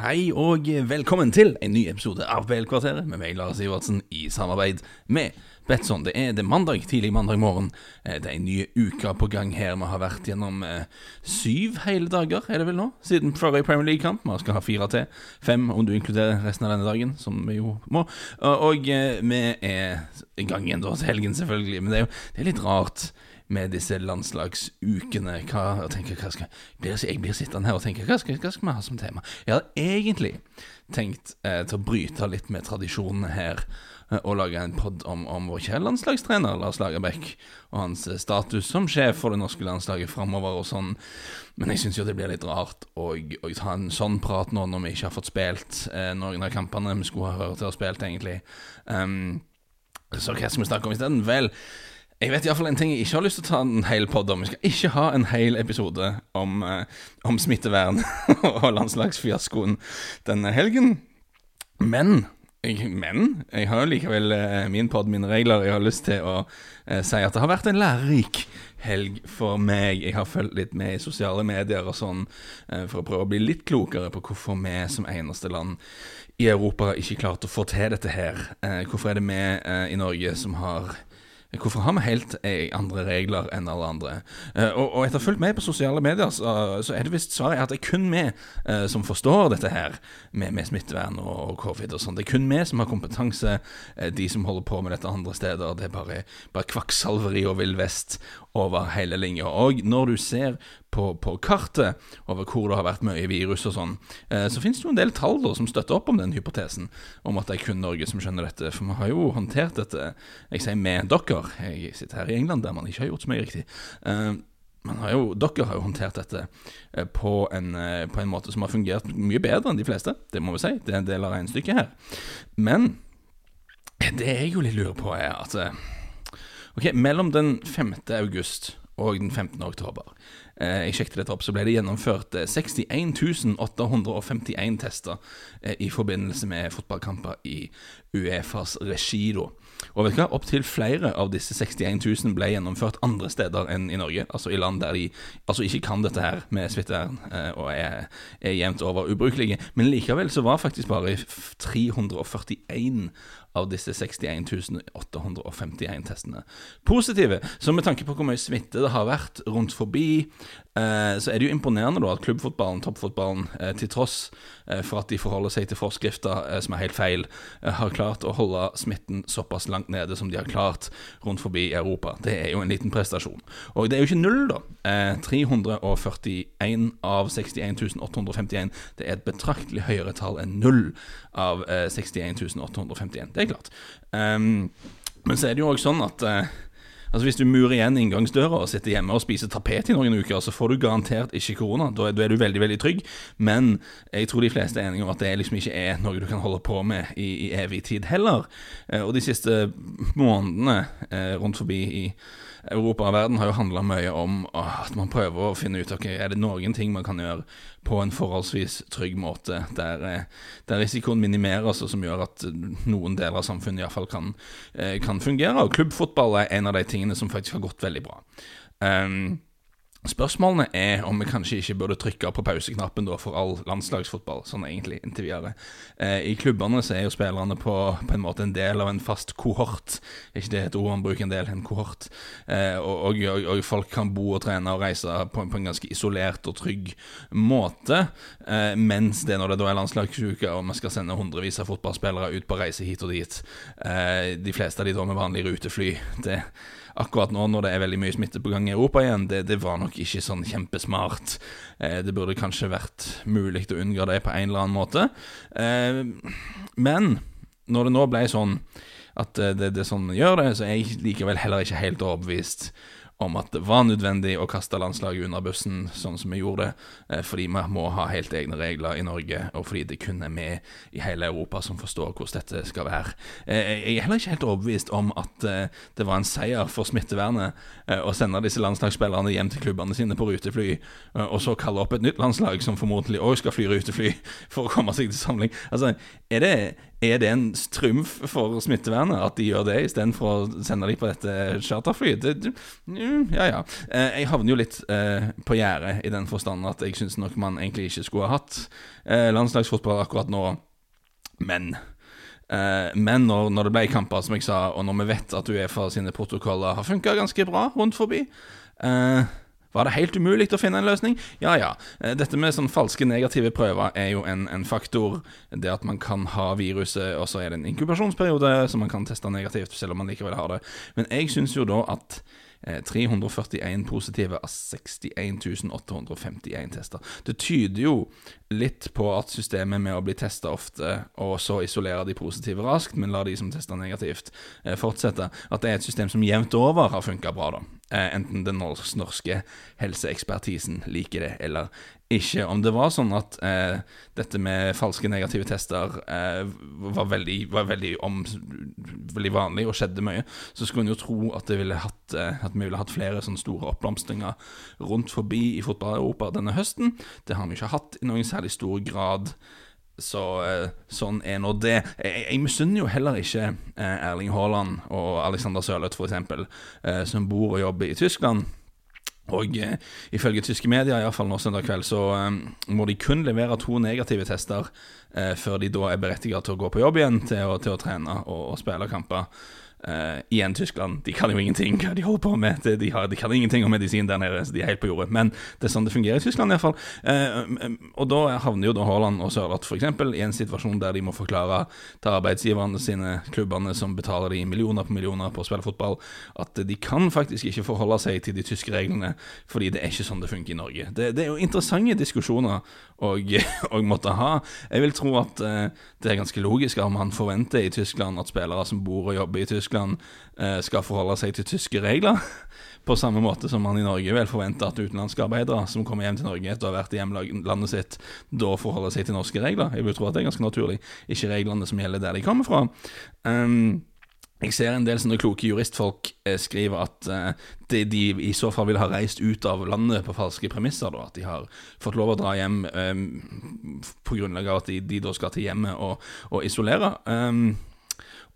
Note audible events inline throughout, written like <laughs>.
Hei og velkommen til en ny episode av PL-kvarteret med meg, Lars Ivertsen, i samarbeid med Betson. Det er det mandag, tidlig mandag morgen. Eh, det er en ny uke på gang her. Vi har vært gjennom eh, syv hele dager, er det vel nå, siden forrige Premier League-kamp. Vi skal ha fire til. Fem om du inkluderer resten av denne dagen, som vi jo må. Og, eh, vi er i gang igjen til helgen, selvfølgelig. Men det er jo det er litt rart med disse landslagsukene. Hva, tenker, hva skal, jeg blir sittende her og tenke hva skal, hva skal vi ha som tema? Jeg hadde egentlig tenkt eh, til å bryte litt med tradisjonene her eh, og lage en pod om, om vår kjære landslagstrener Lars Lagerbäck og hans eh, status som sjef for det norske landslaget framover og sånn. Men jeg syns jo det blir litt rart å, å, ta en sånn prat nå når vi ikke har fått spilt eh, noen av kampene vi skulle ha hørt til å ha spilt, egentlig. Um, så hva skal vi snakke om isteden? Vel, jeg vet iallfall en ting jeg ikke har lyst til å ta en hel pod om. Vi skal ikke ha en hel episode om, eh, om smittevern <laughs> og landslagsfiaskoen denne helgen. Men jeg, men jeg har jo likevel eh, min pod, mine regler. Jeg har lyst til å eh, si at det har vært en lærerik helg for meg. Jeg har fulgt litt med i sosiale medier og sånn eh, for å prøve å bli litt klokere på hvorfor vi som eneste land i Europa ikke klarte å få til dette her. Eh, hvorfor er det vi eh, i Norge som har Hvorfor har vi helt eh, andre regler enn alle andre? Uh, og, og, etter å ha fulgt med på sosiale medier, så, så er det visst svaret at det er kun vi uh, som forstår dette her med, med smittevern og, og, covid og sånn. Det er kun vi som har kompetanse. Uh, de som holder på med dette andre steder, det er bare, bare kvakksalveri og vill vest over hele linja. Og når du ser på, på, kartet over hvor det har vært mye virus og sånn, eh, så finnes det jo en del tall da, som støtter opp om den hypotesen om at det er kun Norge som skjønner dette. For vi har jo håndtert dette, jeg sier med dere. Jeg sitter her i England der man ikke har gjort så mye riktig. Men har jo, dere har jo håndtert dette eh, på en, eh, på en, måte som har fungert mye bedre enn de fleste. Det må vi si. Det er en del av regnestykket her. Men det jeg jo litt lurer på, er at eh, Ok, mellom den 5. august og den 15. oktober Eh, jeg sjekket dette opp, så ble det gjennomført 61 eh, 851 tester eh, i forbindelse med fotballkamper i Uefas regi. Og vet du hva, Opptil flere av disse 61 000 ble gjennomført andre steder enn i Norge. Altså i land der de altså ikke kan dette her med smittevern og er, er jevnt over ubrukelige. Men likevel så var faktisk bare 341 av disse 61 851 testene positive. Så med tanke på hvor mye smitte det har vært rundt forbi, eh, så er det jo imponerende da at klubbfotballen, toppfotballen, eh, til tross eh, for at de forholder seg til forskrifter som er helt feil, har klart å holde smitten såpass langt nede som de har klart rundt forbi i Europa. Det er jo en liten prestasjon. Og det er jo ikke null, da. 341 eh, av 61 851. Det er et betraktelig høyere tall enn null av 61 851. Det er klart. Um, men så er det jo òg sånn at uh, Altså Hvis du murer igjen inngangsdøra og sitter hjemme og spiser tapet i noen uker, så får du garantert ikke korona. Da er, da er, du veldig veldig trygg. Men jeg tror de fleste er enige om at det liksom ikke er noe du kan holde på med i, i evig tid heller. Eh, og de siste månedene eh, rundt forbi i Europa og verden har jo handla mye om at man prøver å finne ut ok, er det noen ting man kan gjøre på en forholdsvis trygg måte, der, eh, der risikoen minimeres, og som gjør at noen deler av samfunnet iallfall kan, eh, kan fungere. Og klubbfotball er en av de tingene som faktisk har gått veldig bra. Um, Spørsmålene er om vi kanskje ikke burde trykke på pauseknappen da for all landslagsfotball, sånn egentlig, inntil videre. Eh, I klubbene så er jo spillerne på, på, en måte en del av en fast kohort. Ikke det et ord man bruker en del? En kohort. Eh, og, og, og, folk kan bo og trene og reise på, på en ganske isolert og trygg måte. Eh, mens det når det da er landslagsuke og vi skal sende hundrevis av fotballspillere ut på reise hit og dit, eh, de fleste av de da med vanlig rutefly, det akkurat nå når det er veldig mye smitte på gang i Europa igjen, det, det var nok ikke sånn kjempesmart. Eh, det burde kanskje vært mulig å unngå det på en eller annen måte. Eh, men når det nå ble sånn at det, det, det sånn gjør det, så er jeg likevel heller ikke helt overbevist om at det var nødvendig å kaste landslaget under bussen, sånn som vi gjorde, det, fordi vi må ha helt egne regler i Norge, og fordi det kun er vi i hele Europa som forstår hvordan dette skal være. Eh, jeg er heller ikke helt overbevist om at eh, det var en seier for smittevernet å sende disse landslagsspillerne hjem til klubbene sine på rutefly, og så kalle opp et nytt landslag som formodentlig òg skal fly rutefly <laughs> for å komme seg til samling. Altså, er det er det en trumf for smittevernet at de gjør det, istedenfor å sende dem på dette charterflyet? Det, mm, ja, ja. Eh, jeg havner jo litt eh, på gjerdet i den forstand at jeg syns nok man egentlig ikke skulle ha hatt eh, landslagsfotball akkurat nå. Men men når, når, det ble kamper, som jeg sa, og når vi vet at Uefa sine protokoller har funka ganske bra rundt forbi eh, var det helt umulig å finne en løsning? Ja ja. Dette med sånn falske negative prøver er jo en, en, faktor. Det at man kan ha viruset, og så er det en inkubasjonsperiode, så man kan teste negativt selv om man likevel har det. Men jeg syns jo da at 341 eh, positive av 61 851 tester. Det tyder jo litt på at systemet med å bli testa ofte, og så isolere de positive raskt, men la de som tester negativt, eh, fortsette, at det er et system som jevnt over har funka bra, da. Eh, enten den norske helseekspertisen liker det eller ikke. Om det var sånn at eh, dette med falske negative tester eh, var, veldig, var veldig, om, veldig, vanlig og skjedde mye, så skulle en jo tro at, ville hatt, eh, at, vi ville hatt flere sånne store oppblomstringer rundt forbi i fotball-Europa denne høsten. Det har vi ikke hatt i noen særlig stor grad. Så eh, sånn er nå det. Jeg, jeg misunner jo heller ikke eh, Erling Haaland og Alexander Sørloth, f.eks., eh, som bor og jobber i Tyskland. Og eh, ifølge tyske medier, iallfall nå søndag kveld, så eh, må de kun levere to negative tester eh, før de da er berettiget til å gå på jobb igjen, til å, til å trene og, og spille kamper. Uh, igjen Tyskland, de kan jo ingenting hva de holder på med. De, har, de, kan ingenting om medisin der nede, så de er helt på jordet. Men det er sånn det fungerer i Tyskland iallfall. Uh, um, og da havner jo da Haaland og Sørloth f.eks. i en situasjon der de må forklare til arbeidsgiverne sine, klubbene som betaler de millioner på millioner på å spille fotball, at de kan faktisk ikke forholde seg til de tyske reglene, fordi det er ikke sånn det funker i Norge. Det, det er jo interessante diskusjoner å <laughs> måtte ha. Jeg vil tro at eh, det er ganske logisk om man forventer i Tyskland at spillere som bor og jobber i Tyskland, eh, skal forholde seg til tyske regler. <laughs> På samme måte som man i Norge vil forvente at utenlandske arbeidere som kommer hjem til Norge etter å ha vært i hjemlandet sitt, da forholder seg til norske regler. Jeg vil tro at det er ganske naturlig, ikke reglene som gjelder der de kommer fra. Um, jeg ser en del sånne kloke juristfolk eh, skrive at eh, de, de, i så fall vil ha reist ut av landet på falske premisser. Da. At de har fått lov å dra hjem um, på grunnlag av at de, de da skal til hjemmet og, og isolere. Um,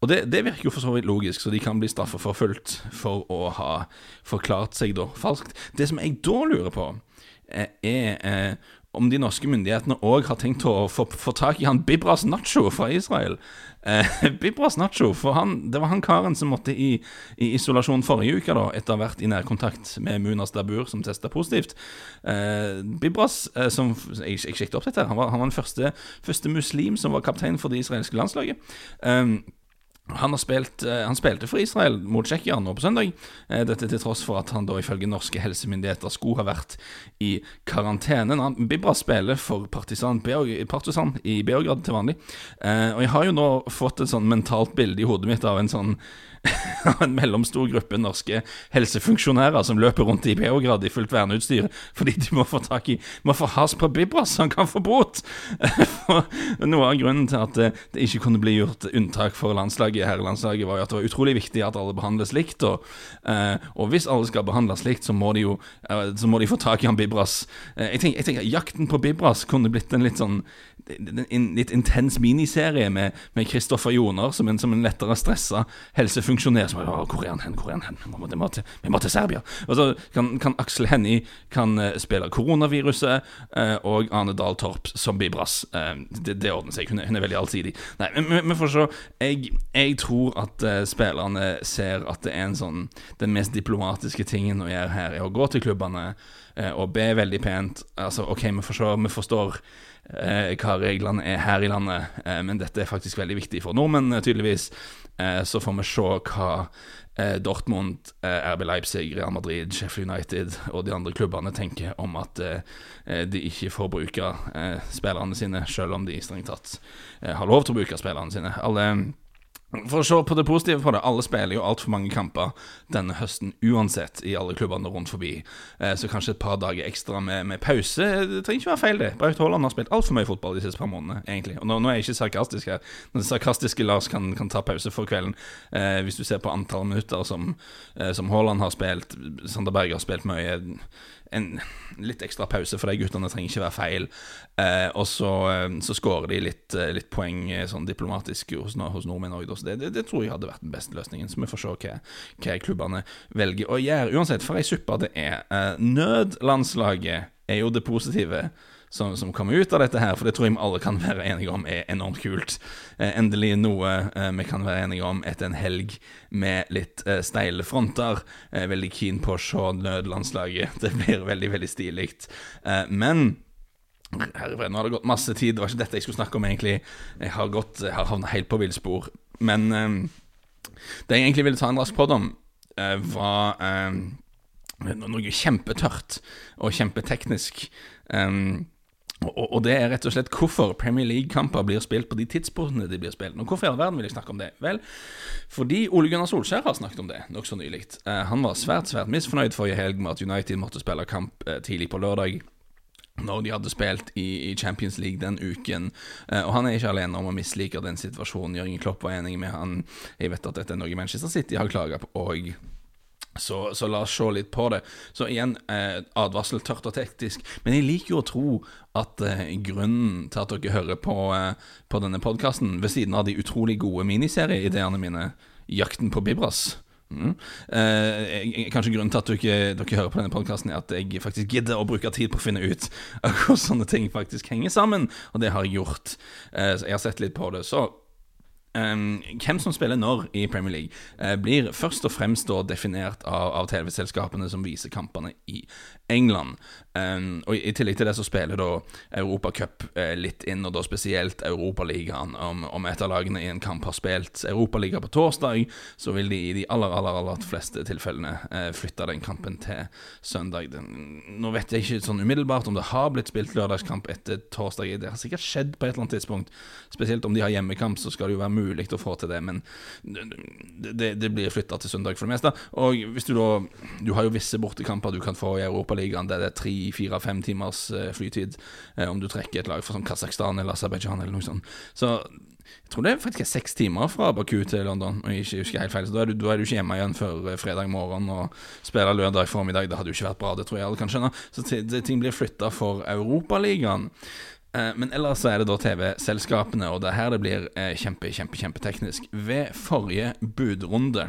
og det, det, virker jo for så vidt logisk, så de kan bli straffeforfulgt for å ha forklart seg da falskt. Det som jeg da lurer på, eh, er om de norske myndighetene òg har tenkt å få, få, tak i han Bibras Nacho fra Israel. Eh, <laughs> Bibras Nacho, for han, det var han karen som måtte i, i isolasjon forrige uke, da, etter å ha vært i nærkontakt med Munas Dabur, som testa positivt. Eh, Bibras, eh, som jeg, jeg opp dette, han var, han var den første, første, muslim som var kaptein for det israelske landslaget. Eh, han, spilt, eh, han, spilte for Israel mot Tsjekkia nå på søndag. Eh, dette til tross for at han da ifølge norske helsemyndigheter skulle ha vært i karantene. Han Bibra spiller for Partisan, Partisan i Beograd til vanlig. Eh, og jeg har jo nå fått et sånn mentalt bilde i hodet mitt av en sånn <laughs> en mellomstor gruppe norske helsefunksjonærer som løper rundt i Beograd i fullt verneutstyr fordi de må få tak i Må få has på Bibras, han kan få bot! <laughs> Noe av grunnen til at det ikke kunne bli gjort unntak for landslaget, herrelandslaget, var jo at det var utrolig viktig at alle behandles likt. Og, eh, og hvis alle skal behandles likt, så må de jo eh, Så må de få tak i han Bibras. Eh, jeg tenker, jeg tenker Jakten på Bibras kunne blitt en litt sånn en litt intens miniserie med, med Kristoffer Joner som en, som en lettere stressa helsefunksjonær som Hvor er han hen? Hvor er han hen? Vi må, til, vi må til Serbia. Og så kan, kan Aksel Hennie kan uh, spille koronaviruset, og Arne Dahl Torp som Bibras. Det, det, ordner seg. Hun er, hun er veldig allsidig. Nei, men vi får se. Jeg tror at spillerne ser at det er en sånn Den mest diplomatiske tingen å gjøre her, er å gå til klubbene og be veldig pent. Altså, OK, vi forstår, vi forstår hva reglene er her i landet, men dette er faktisk veldig viktig for nordmenn, tydeligvis. Så får vi se hva Dortmund, RB Leipzig, Real Madrid, Sheffield United og de andre klubbene tenker om at de ikke får bruke spillerne sine, selv om de strengt tatt har lov til å bruke spillerne sine. Alle for å se på det positive på det, alle spiller jo altfor mange kamper denne høsten uansett, i alle klubbene rundt forbi. Eh, så kanskje et par dager ekstra med, med pause Det trenger ikke være feil, det. Braut Haaland har spilt altfor mye fotball de siste par månedene, egentlig. Og nå, nå er jeg ikke sarkastisk her. Den sarkastiske Lars kan, kan ta pause for kvelden. Eh, hvis du ser på antall minutter som, eh, som Haaland har spilt, Sander Berg har spilt mye en litt ekstra pause for de guttene. trenger ikke være feil. Eh, og så, eh, så skårer de litt, eh, litt poeng eh, sånn diplomatisk hos, hos nordmenn òg. Det, det, det, tror jeg hadde vært den beste løsningen. Så vi får se hva, hva klubbene velger å gjøre. Uansett, for ei suppe det er. Eh, nødlandslaget er jo det positive som, som, kommer ut av dette her, for det tror jeg vi alle kan være enige om er enormt kult. Eh, endelig noe eh, vi kan være enige om etter en helg med litt eh, steile fronter. Veldig keen på å se nødlandslaget. <laughs> Det blir veldig, veldig stilig. Men Herre, nå har det gått masse tid. Det var ikke dette jeg skulle snakke om, egentlig. Jeg har, gått, jeg har havnet helt på villspor. Men det jeg egentlig ville ta en rask podd om, var noe kjempetørt og kjempeteknisk. Um, og, det er rett og slett hvorfor Premier League-kamper blir spilt på de tidspunktene de blir spilt. Og hvorfor i all verden vil jeg snakke om det? Vel, fordi Ole Gunnar Solskjær har snakket om det nokså nylig. Uh, han var svært svært misfornøyd forrige helg med at United måtte spille kamp uh, tidlig på lørdag. Når de hadde spilt i, Champions League den uken. Uh, og han er ikke alene om å mislike den situasjonen. Jørgen Klopp var enig med han. Jeg vet at dette er noe Manchester City har klaga på. Og så, så, la oss se litt på det. Så igjen, eh, advarsel tørt og teknisk. Men jeg liker jo å tro at eh, grunnen til at dere hører på, eh, på denne podkasten, ved siden av de utrolig gode miniserieideene mine, 'Jakten på Bibras' mm. eh, Kanskje grunnen til at dere, dere hører på denne podkasten, er at jeg faktisk gidder å bruke tid på å finne ut <laughs> hvordan sånne ting faktisk henger sammen. Og det har jeg gjort. Eh, så jeg har sett litt på det. Så Um, hvem som spiller når i Premier League, uh, blir først og fremst definert av, av TV-selskapene som viser kampene i England. Um, og I tillegg til det så spiller da Europacup uh, litt inn, og da spesielt Europaligaen. Om, om et av lagene i en kamp har spilt Europaliga på torsdag, så vil de i de aller aller, aller fleste tilfellene uh, flytte den kampen til søndag. Den, nå vet jeg ikke sånn umiddelbart om det har blitt spilt lørdagskamp etter torsdag. Det har sikkert skjedd på et eller annet tidspunkt. Spesielt om de har hjemmekamp, så skal det jo være mulig å få til det, men det, det blir flytta til søndag for det meste. Og hvis du da Du har jo visse bortekamper du kan få i Europaligaen der det er tre, fire, fem timers eh, flytid eh, om du trekker et lag fra sånn Kasakhstan eller Aserbajdsjan eller noe sånt. Så jeg tror det er faktisk seks timer fra Baku til London, og jeg husker helt feil. Så da er, du, da er du ikke hjemme igjen før eh, fredag morgen og spiller lørdag formiddag. Det hadde jo ikke vært bra, det tror jeg alle kan skjønne. Så ting blir flytta for Europaligaen. Men ellers så er det da TV-selskapene, og det er her det blir kjempe, kjempe, kjempeteknisk. Ved forrige budrunde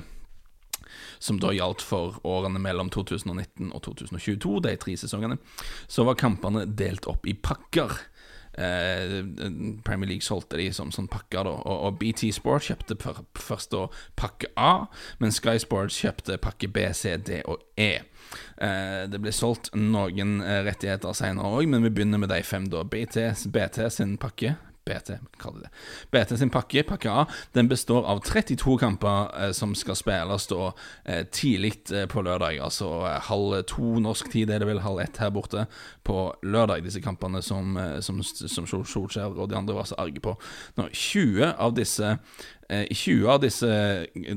som da gjaldt for årene mellom 2019 og 2022, de tre sesongene, så var kampene delt opp i pakker. Eh, Premier League solgte de som sånn pakker, da. Og, og BT Sport kjøpte først da pakke A, men Sky Sports kjøpte pakke B, C, D og E. Eh, det ble solgt noen eh, rettigheter senere òg, men vi begynner med de fem, da. BT, BT sin pakke. BT, kall det. det. BT sin pakke, pakke A, den består av 32 kamper eh, som skal spilles da eh, tidlig eh, på lørdag. Altså eh, halv to norsk tid er det vel, halv ett her borte på lørdag, disse kampene som, eh, som, som Solskjær og de andre var så arge på. Nå, 20 av disse 20 av disse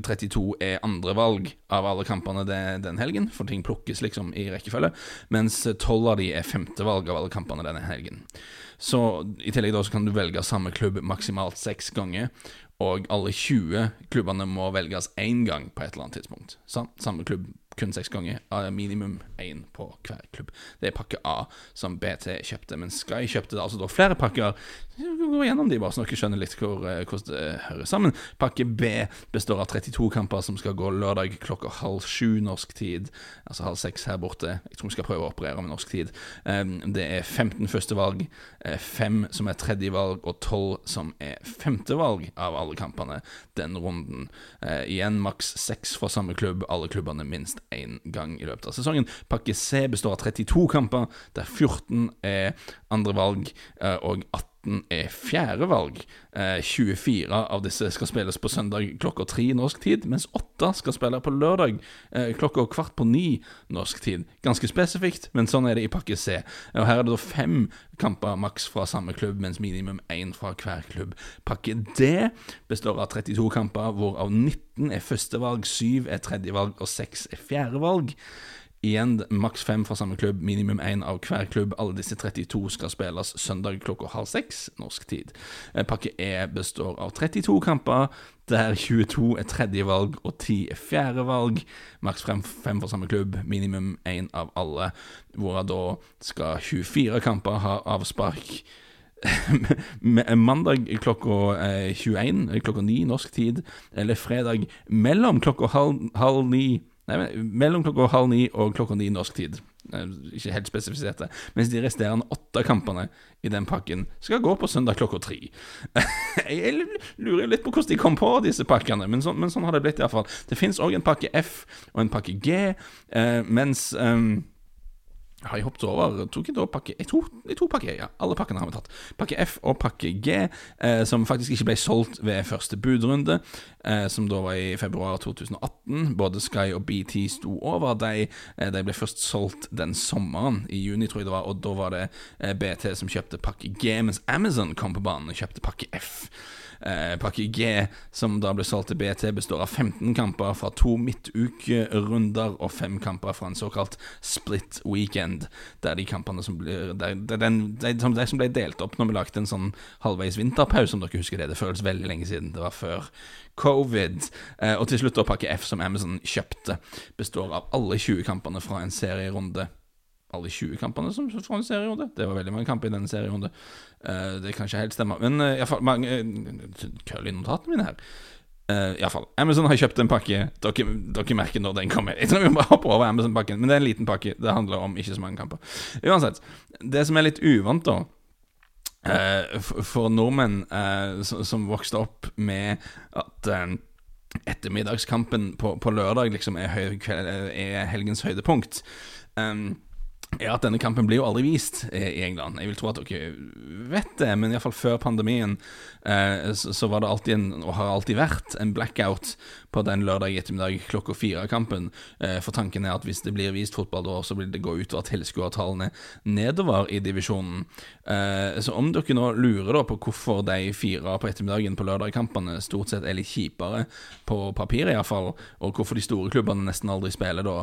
32 er andrevalg av alle kampene den helgen, for ting plukkes liksom i rekkefølge, mens 12 av de er femtevalg av alle kampene denne helgen. Så I tillegg da så kan du velge samme klubb maksimalt seks ganger, og alle 20 klubbene må velges én gang på et eller annet tidspunkt. Samme klubb kun seks ganger. Minimum én på hver klubb. Det er pakke A som BT kjøpte, men Sky kjøpte altså da flere pakker. Gå gjennom de bare så dere skjønner litt hvor, eh, hvordan det hører sammen. Pakke B består av 32 kamper som skal gå lørdag klokka halv sju norsk tid. Altså halv seks her borte. Jeg tror vi skal prøve å operere med norsk tid. Det er 15 førstevalg, 5 eh, som er tredjevalg, og 12 som er femtevalg av alle kampene den runden. Eh, igjen maks seks fra samme klubb, alle klubbene minst én gang i løpet av sesongen. Pakke C består av 32 kamper, der 14 er andre valg eh, og 18 er fjerde valg. 24 eh, av disse skal spilles på søndag klokka tre norsk tid, mens 8 skal spille på lørdag eh, klokka kvart på ni norsk tid. Ganske spesifikt, men sånn er det i pakke C. Og Her er det da fem kamper maks fra samme klubb, mens minimum én fra hver klubb. Pakke D består av 32 kamper, hvorav 19 er førstevalg, 7 er tredjevalg og 6 er fjerdevalg. Igjen maks fem fra samme klubb, minimum én av hver klubb. Alle disse 32 skal spilles søndag klokka halv seks norsk tid. Eh, pakke E består av 32 kamper, der 22 er tredje valg og 10 er fjerde valg. Maks fem, fem fra samme klubb, minimum én av alle, hvorav da skal 24 kamper ha avspark. <laughs> Mandag klokka 21, klokka 9 norsk tid, eller fredag mellom klokka halv, halv ni Nei, men, mellom klokka halv ni og klokka ni norsk tid. Ikke helt spesifisert det. Mens de resterende åtte kampene i den pakken skal gå på søndag klokka tre. <laughs> Jeg lurer litt på hvordan de kom på disse pakkene, men, så, men sånn har det blitt iallfall. Det fins òg en pakke F og en pakke G, eh, mens um, har jeg hoppet over tok jeg, da pakke, jeg, tok, jeg tok pakke ja. Alle pakkene har vi tatt. Pakke F og pakke G, eh, som faktisk ikke ble solgt ved første budrunde, eh, som da var i februar 2018. Både Sky og BT sto over. De, eh, de ble først solgt den sommeren, i juni, tror jeg det var, og da var det eh, BT som kjøpte pakke G, mens Amazon kom på banen og kjøpte pakke F. Eh, pakke G, som da ble solgt til BT, består av 15 kamper fra to midtukerunder og fem kamper fra en såkalt split weekend. Der de kampene som ble der, der den, de, de, som ble delt opp når vi lagde en sånn halvveis vinterpause, om dere husker det. Det føles veldig lenge siden. Det var før covid. Eh, og til slutt da pakke F, som Amazon kjøpte, består av alle 20 kampene fra en serierunde alle 20 kampene som får en serierunde. Det var veldig mange kamper i denne serierunden. Uh, det kan ikke helt stemme. Men uh, iallfall mange uh, Køll i notatene mine her. Uh, Iallfall. Amazon har kjøpt en pakke. Dere, dere, merker når den kommer. <laughs> Jeg tror vi bare hopper over Amazon-pakken, men det er en liten pakke. Det handler om ikke så mange kamper. Uansett. Det som er litt uvant, da uh, for nordmenn uh, som vokste opp med at ettermiddagskampen på, på, lørdag liksom er, høy, er helgens høydepunkt um, er at denne kampen blir jo aldri vist i England. Jeg vil tro at dere vet det, men iallfall før pandemien eh, så, var det alltid en, og har alltid vært, en blackout på den lørdag ettermiddag klokka fire-kampen. Eh, for tanken er at hvis det blir vist fotball da, så vil det gå utover tilskuertallene nedover i divisjonen. Eh, så om dere nå lurer da på hvorfor de fire på ettermiddagen på lørdagskampene stort sett er litt kjipere på papiret iallfall, og hvorfor de store klubbene nesten aldri spiller da,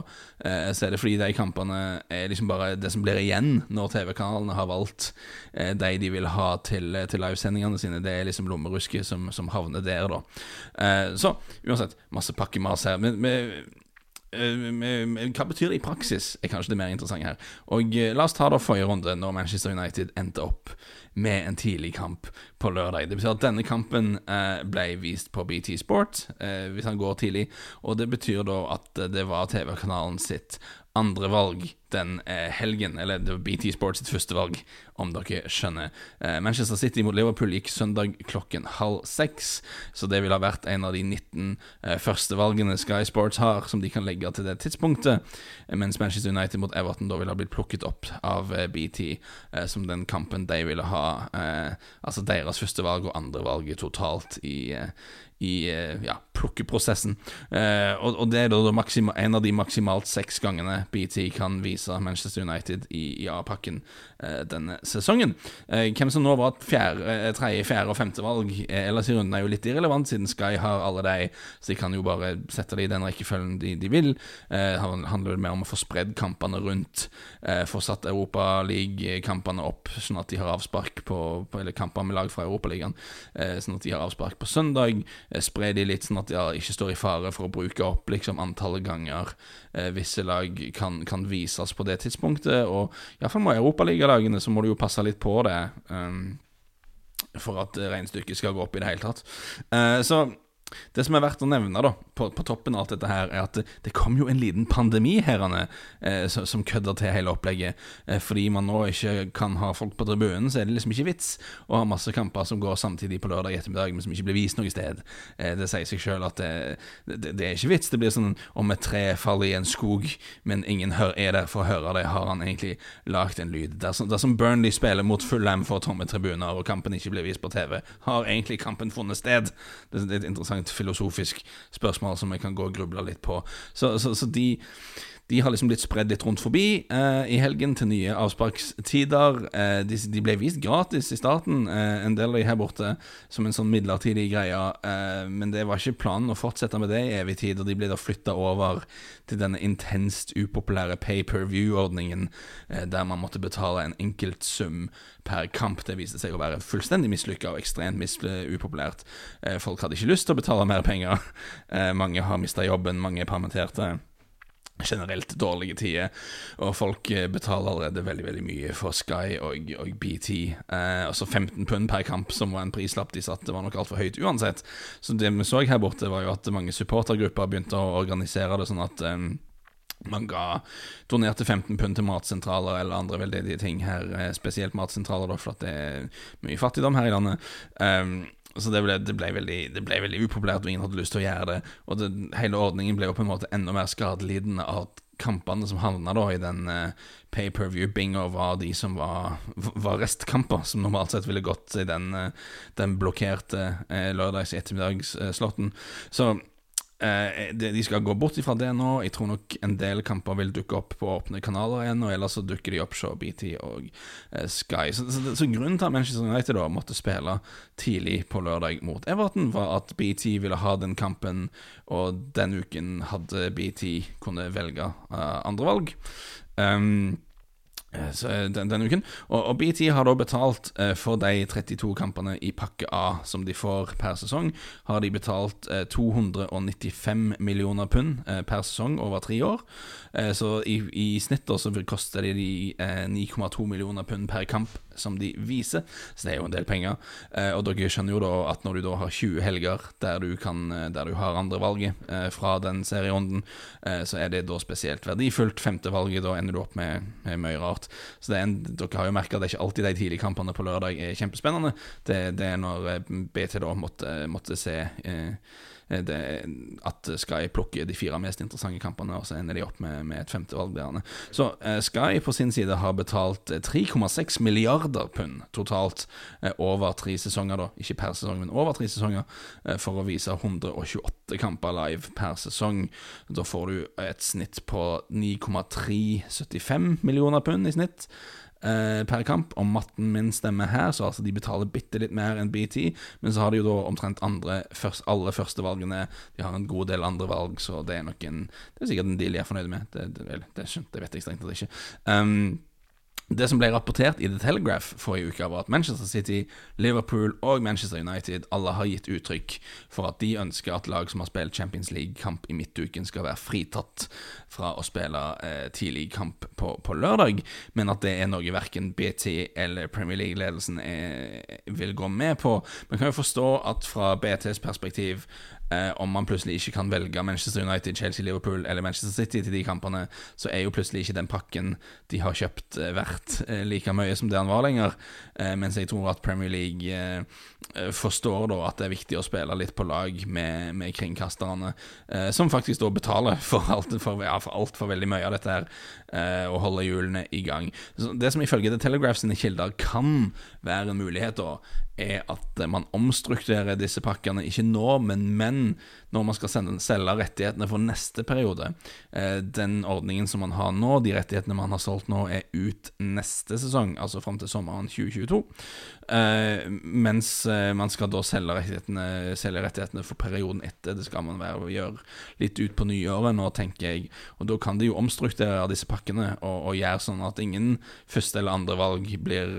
så er det fordi de kampene er liksom bare bare det som blir igjen når TV-kanalene har valgt eh, de de vil ha til, til livesendingene sine. Det er liksom lommerusket som, som havner der, da. Eh, så uansett, masse pakkemas her. Men, med, eh, hva betyr det i praksis, er kanskje det mer interessante her. Og eh, La oss ta da forrige runde, når Manchester United endte opp med en tidlig kamp på lørdag. Det betyr at denne kampen eh, ble vist på BT Sport, eh, hvis han går tidlig. Og det betyr da at det var TV-kanalen sitt andre valg den eh, helgen. Eller det var BT Sports sitt første valg, om dere skjønner. Eh, Manchester City mot Liverpool gikk søndag klokken halv seks, så det ville ha vært en av de 19 eh, første valgene Sky Sports har, som de kan legge til det tidspunktet. Mens Manchester United mot Everton da ville ha blitt plukket opp av BT som den kampen de ville ha. altså deres første valg og andre valget totalt i, i eh, ja, plukkeprosessen. Eh, og, og, det er da en av de maksimalt seks gangene BT kan vise Manchester United i, i A-pakken eh, denne sesongen. Eh, hvem som nå var fjerde, eh, tredje, fjerde og femte valg eh, ellers i runden, er jo litt irrelevant, siden Sky har alle de, så de kan jo bare sette det i den rekkefølgen de, de vil. Det handler mer om å få spredd kampene rundt, få satt Europaliga-kampene opp, sånn at de har avspark på, på Eller kamper med lag fra Europaligaen, sånn at de har avspark på søndag. Eh, spre de litt, sånn at de ikke står i fare for å bruke opp liksom, antallet ganger eh, visse lag kan, kan, vises på det tidspunktet. Og iallfall med europaligalagene så må du jo passe litt på det. Um, for at regnestykket skal gå opp i det hele tatt. Uh, så det som er verdt å nevne da, på, på toppen av alt dette, her er at det, kom jo en liten pandemi her eh, som kødder til hele opplegget. Eh, fordi man nå ikke kan ha folk på tribunen, så er det liksom ikke vits å ha masse kamper som går samtidig på lørdag ettermiddag, men som ikke blir vist noe sted. Eh, det sier seg sjøl at det, det, det, er ikke vits. Det blir sånn om et tre faller i en skog, men ingen hør, er der for å høre det, har han egentlig lagd en lyd. Dersom, dersom Burnley spiller mot full lam for tomme tribuner, og kampen ikke blir vist på TV, har egentlig kampen funnet sted? Det, det er et interessant interessant filosofisk spørsmål som jeg kan gå og gruble litt på. Så, så, så de de har liksom blitt spredd litt rundt forbi eh, i helgen til nye avsparkstider. Eh, de, de, ble vist gratis i starten, eh, en del av de her borte, som en sånn midlertidig greie. Eh, men det var ikke planen å fortsette med det i evig tid, og de ble da flytta over til denne intenst upopulære pay-per-view-ordningen, eh, der man måtte betale en enkelt sum per kamp. Det viste seg å være fullstendig mislykka og ekstremt upopulært. Eh, folk hadde ikke lyst til å betale mer penger. <laughs> mange har mista jobben, mange er permitterte generelt dårlige tider, og folk eh, betaler allerede veldig veldig mye for Sky og, og BT. Eh, altså 15 pund per kamp, som var en prislapp de satte, var nok altfor høyt uansett. Så det vi så her borte, var jo at mange supportergrupper begynte å organisere det sånn at eh, man ga donerte 15 pund til matsentraler eller andre veldedige ting her, eh, spesielt matsentraler, da, for at det er mye fattigdom her i landet. Um, så det ble, det, ble veldig, det ble, veldig, upopulært, og ingen hadde lyst til å gjøre det. Og det, hele ordningen ble jo på en måte enda mer skadelidende av kampene som havna da i den uh, pay-per-view-binga, var de som var, var, restkamper, som normalt sett ville gått i den, uh, den blokkerte uh, lørdags- ettermiddagsslotten. Så Eh, de skal gå bort ifra det nå. Jeg tror nok en del kamper vil dukke opp på åpne kanaler igjen, og ellers så dukker de opp på BT og eh, Sky. Så, så, så, grunnen til at Manchester United da måtte spille tidlig på lørdag mot Everton, var at BT ville ha den kampen, og den uken hadde BT kunne velge uh, andre valg. Um, Eh, eh, den, denne uken. Og, og, BT har da betalt eh, for de 32 kampene i pakke A som de får per sesong. Har de betalt eh, 295 millioner pund eh, per sesong over tre år. Eh, så i, i snitt da, så koster det de 9,2 millioner pund per kamp som de viser, så det er jo en del penger. Eh, og dere skjønner jo da at når du da har 20 helger der du, kan, eh, der du har andrevalget eh, fra den serierunden, eh, så er det da spesielt verdifullt. Femtevalget, da ender du opp med, med mye rart. Så en, dere har jo merka det ikke alltid de tidlige kampene på lørdag er kjempespennende. Det, det er når eh, BT da måtte, måtte se Eh, det, at Sky plukker de fire mest interessante kampene, og så ender de opp med, med et femtevalg der. Så eh, Sky på sin side har betalt 3,6 eh, milliarder pund totalt eh, over tre sesonger, da. Ikke per sesong, men over tre sesonger, eh, for å vise 128 kamper live per sesong. Da får du et snitt på 9,375 millioner pund i snitt eh, per kamp. Om matten min stemmer her, så altså de betaler bitte litt mer enn BT. Men så har de jo da omtrent andre, først, alle førstevalgene. De har en god del andre valg, så det er nok en Det er sikkert en deal jeg er fornøyd med. Det, det, det, det vet jeg strengt tatt ikke. Um, det som ble rapportert i The Telegraph forrige uke, var at Manchester City, Liverpool og Manchester United alle har gitt uttrykk for at de ønsker at lag som har spilt Champions League-kamp i midtuken, skal være fritatt fra å spille eh, tidlig kamp på, på, lørdag, men at det er noe verken BT eller Premier League-ledelsen vil gå med på. Man kan jo forstå at fra BTs perspektiv Eh, om man plutselig ikke kan velge Manchester United, Chelsea, Liverpool eller Manchester City til de kampene, så er jo plutselig ikke den pakken de har kjøpt, eh, verdt eh, like mye som det han var lenger. Eh, mens jeg tror at Premier League eh, eh, forstår da at det er viktig å spille litt på lag med, med kringkasterne, som faktisk da betaler for alt for, ja, alt veldig mye av dette her, og holder hjulene i gang. Så det som ifølge The Telegraph sine kilder kan være en mulighet, da, er at man omstrukturerer disse pakkene, ikke nå, men men når man skal sende, selge rettighetene for neste periode. Eh, den ordningen som man har nå, de rettighetene man har solgt nå, er ut neste sesong, altså fram til sommeren 2022. Eh, mens eh, man skal da selge rettighetene, selge rettighetene for perioden etter. Det skal man være, gjøre litt ut på nyåret nå, tenker jeg. Og da kan de jo omstrukturere disse pakkene og, og gjøre sånn at ingen første eller andre valg blir,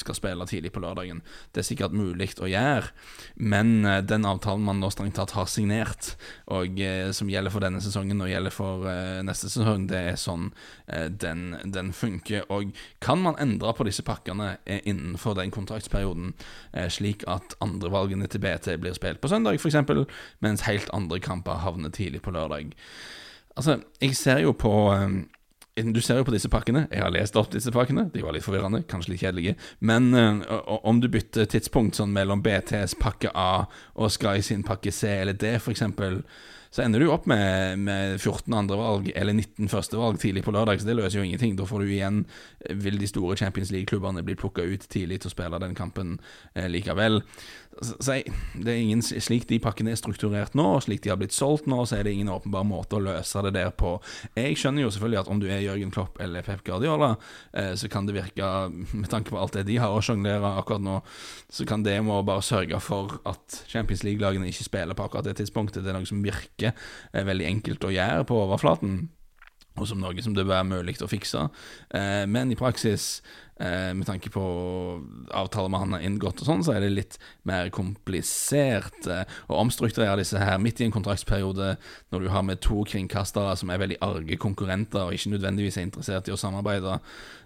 skal spille tidlig på lørdagen. Det er sikkert mulig å gjøre, men den avtalen man nå strengt tatt har signert og eh, som gjelder for denne sesongen og gjelder for eh, neste sesong. Det er sånn eh, den, den, funker. Og kan man endre på disse pakkene eh, innenfor den kontraktsperioden, eh, slik at andrevalgene til BT blir spilt på søndag, f.eks., mens helt andre kamper havner tidlig på lørdag? Altså, jeg ser jo på eh, du ser jo på disse pakkene. Jeg har lest opp disse pakkene. De var litt forvirrende, kanskje litt kjedelige. Men uh, om du bytter tidspunkt sånn mellom BTs pakke A og Sky sin pakke C eller D, f.eks., så ender du opp med, med 14 andre valg eller 19 første valg tidlig på lørdag, så det løser jo ingenting. Da får du igjen Vil de store Champions League-klubbene bli plukka ut tidlig til å spille den kampen eh, likevel? Så jeg, det er ingen, Slik de pakkene er strukturert nå, og slik de har blitt solgt nå, så er det ingen åpenbar måte å løse det der på. Jeg skjønner jo selvfølgelig at om du er Jørgen Klopp eller Pep Guardiola, eh, så kan det virke, med tanke på alt det de har å sjonglere akkurat nå, så kan det med å bare sørge for at Champions League-lagene ikke spiller på akkurat det tidspunktet, det er noe som virker eh, veldig enkelt å gjøre på overflaten og som noe som det være mulig å fikse. Eh, men i praksis Eh, med tanke på avtaler man har inngått og sånn, så er det litt mer komplisert eh, å omstrukturere disse her midt i en kontraktsperiode, når du har med to kringkastere som er veldig arge konkurrenter og ikke nødvendigvis er interessert i å samarbeide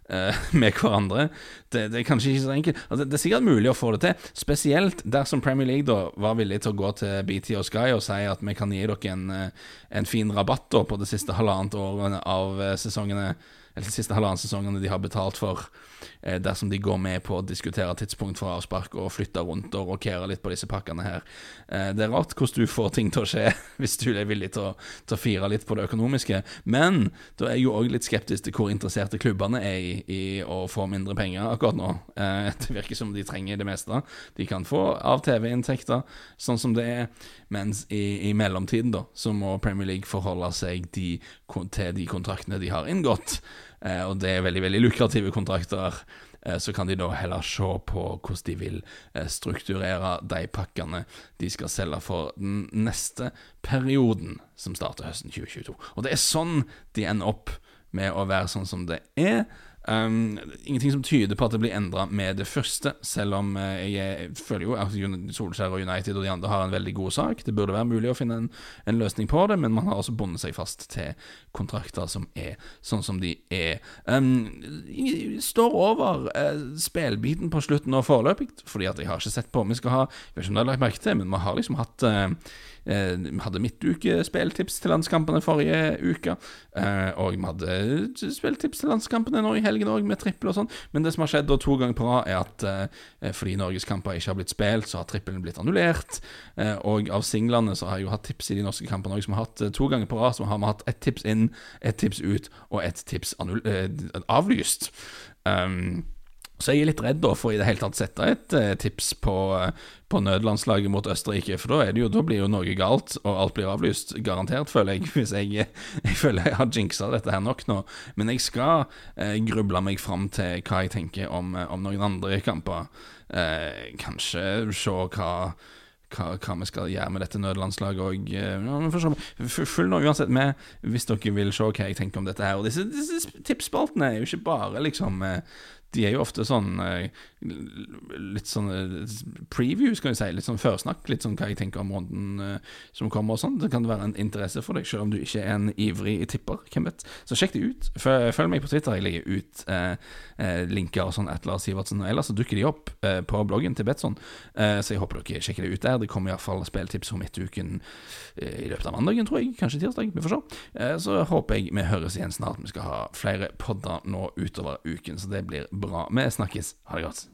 <laughs> med hverandre. Det, det, er kanskje ikke så enkelt. Altså, det er sikkert mulig å få det til, spesielt dersom Premier League da var villig til å gå til BT og Sky og si at vi kan gi dere en, eh, en fin rabatt da på det siste halvannet året av eh, sesongene eller siste halvannen sesongene de har betalt for, eh, dersom de går med på å diskutere tidspunkt for avspark og flytte rundt og rokere litt på disse pakkene her. Eh, det er rart hvordan du får ting til å skje <laughs> hvis du er villig til å, til å fire litt på det økonomiske, men da er jeg jo òg litt skeptisk til hvor interesserte klubbene er i, i å få mindre penger akkurat nå. Eh, det virker som de trenger det meste. De kan få av TV-inntekter, sånn som det er, mens i, i mellomtiden da, så må Premier League forholde seg de, til de kontraktene de har inngått. Eh, og det er veldig veldig lukrative kontrakter. Eh, så kan de da heller se på hvordan de vil eh, strukturere de pakkene de skal selge for den neste perioden, som starter høsten 2022. Og det er sånn de ender opp med å være sånn som det er. Um, ingenting som tyder på at det blir endra med det første, selv om uh, jeg føler jo at Solskjær og United og de andre har en veldig god sak. Det burde være mulig å finne en, en løsning på det, men man har også bundet seg fast til kontrakter som er sånn som de er. Um, står over uh, spillbiten på slutten nå foreløpig, fordi at jeg har ikke sett på om vi skal ha Jeg vet ikke om du har lagt merke til, men vi har liksom hatt uh, Eh, vi hadde midtukespilltips til landskampene forrige uke. Eh, og vi hadde spilltips til landskampene nå i helgen òg, med trippel og sånn. Men det som har skjedd da to ganger på rad, er at eh, fordi norgeskamper ikke har blitt spilt, så har trippelen blitt annullert. og av singlene så har jeg jo hatt tips i de norske kampene òg, som har hatt to ganger på rad. Så har vi hatt ett tips inn, ett tips ut og ett tips avlyst. Um, så jeg er litt redd da for i det hele tatt sette et eh, tips på, på, nødlandslaget mot Østerrike, for da, jo, da, blir jo noe galt, og alt blir avlyst. Garantert, føler jeg, <laughs> hvis jeg, jeg føler jeg har jinxa dette her nok nå. Men jeg skal eh, gruble meg fram til hva jeg tenker om, om noen andre kamper. Eh, kanskje se hva hva, hva, vi skal gjøre med dette nødlandslaget òg. Eh, ja, Følg nå uansett med hvis dere vil se hva jeg tenker om dette her. Og disse, disse tipsspaltene er jo ikke bare liksom eh, de er jo ofte sånn eh, litt sånn eh, preview, skal vi si. Litt sånn førsnakk. Litt sånn hva jeg tenker om runden uh, som kommer og sånn. Det kan være en interesse for deg, selv om du ikke er en ivrig tipper. Hvem vet. Så sjekk det ut. Følg meg på Twitter. Jeg legger ut uh, linker og sånn Lars Sivertsen. Ellers så dukker de opp på bloggen til Betson, så jeg håper dere sjekker det ut der. Det kommer iallfall spilltips om midtuken i løpet av mandagen, tror jeg. Kanskje tirsdag. Vi får se. så håper jeg vi høres igjen snart. Vi skal ha flere podder nå utover uken, så det blir bra. Vi snakkes. Ha det godt.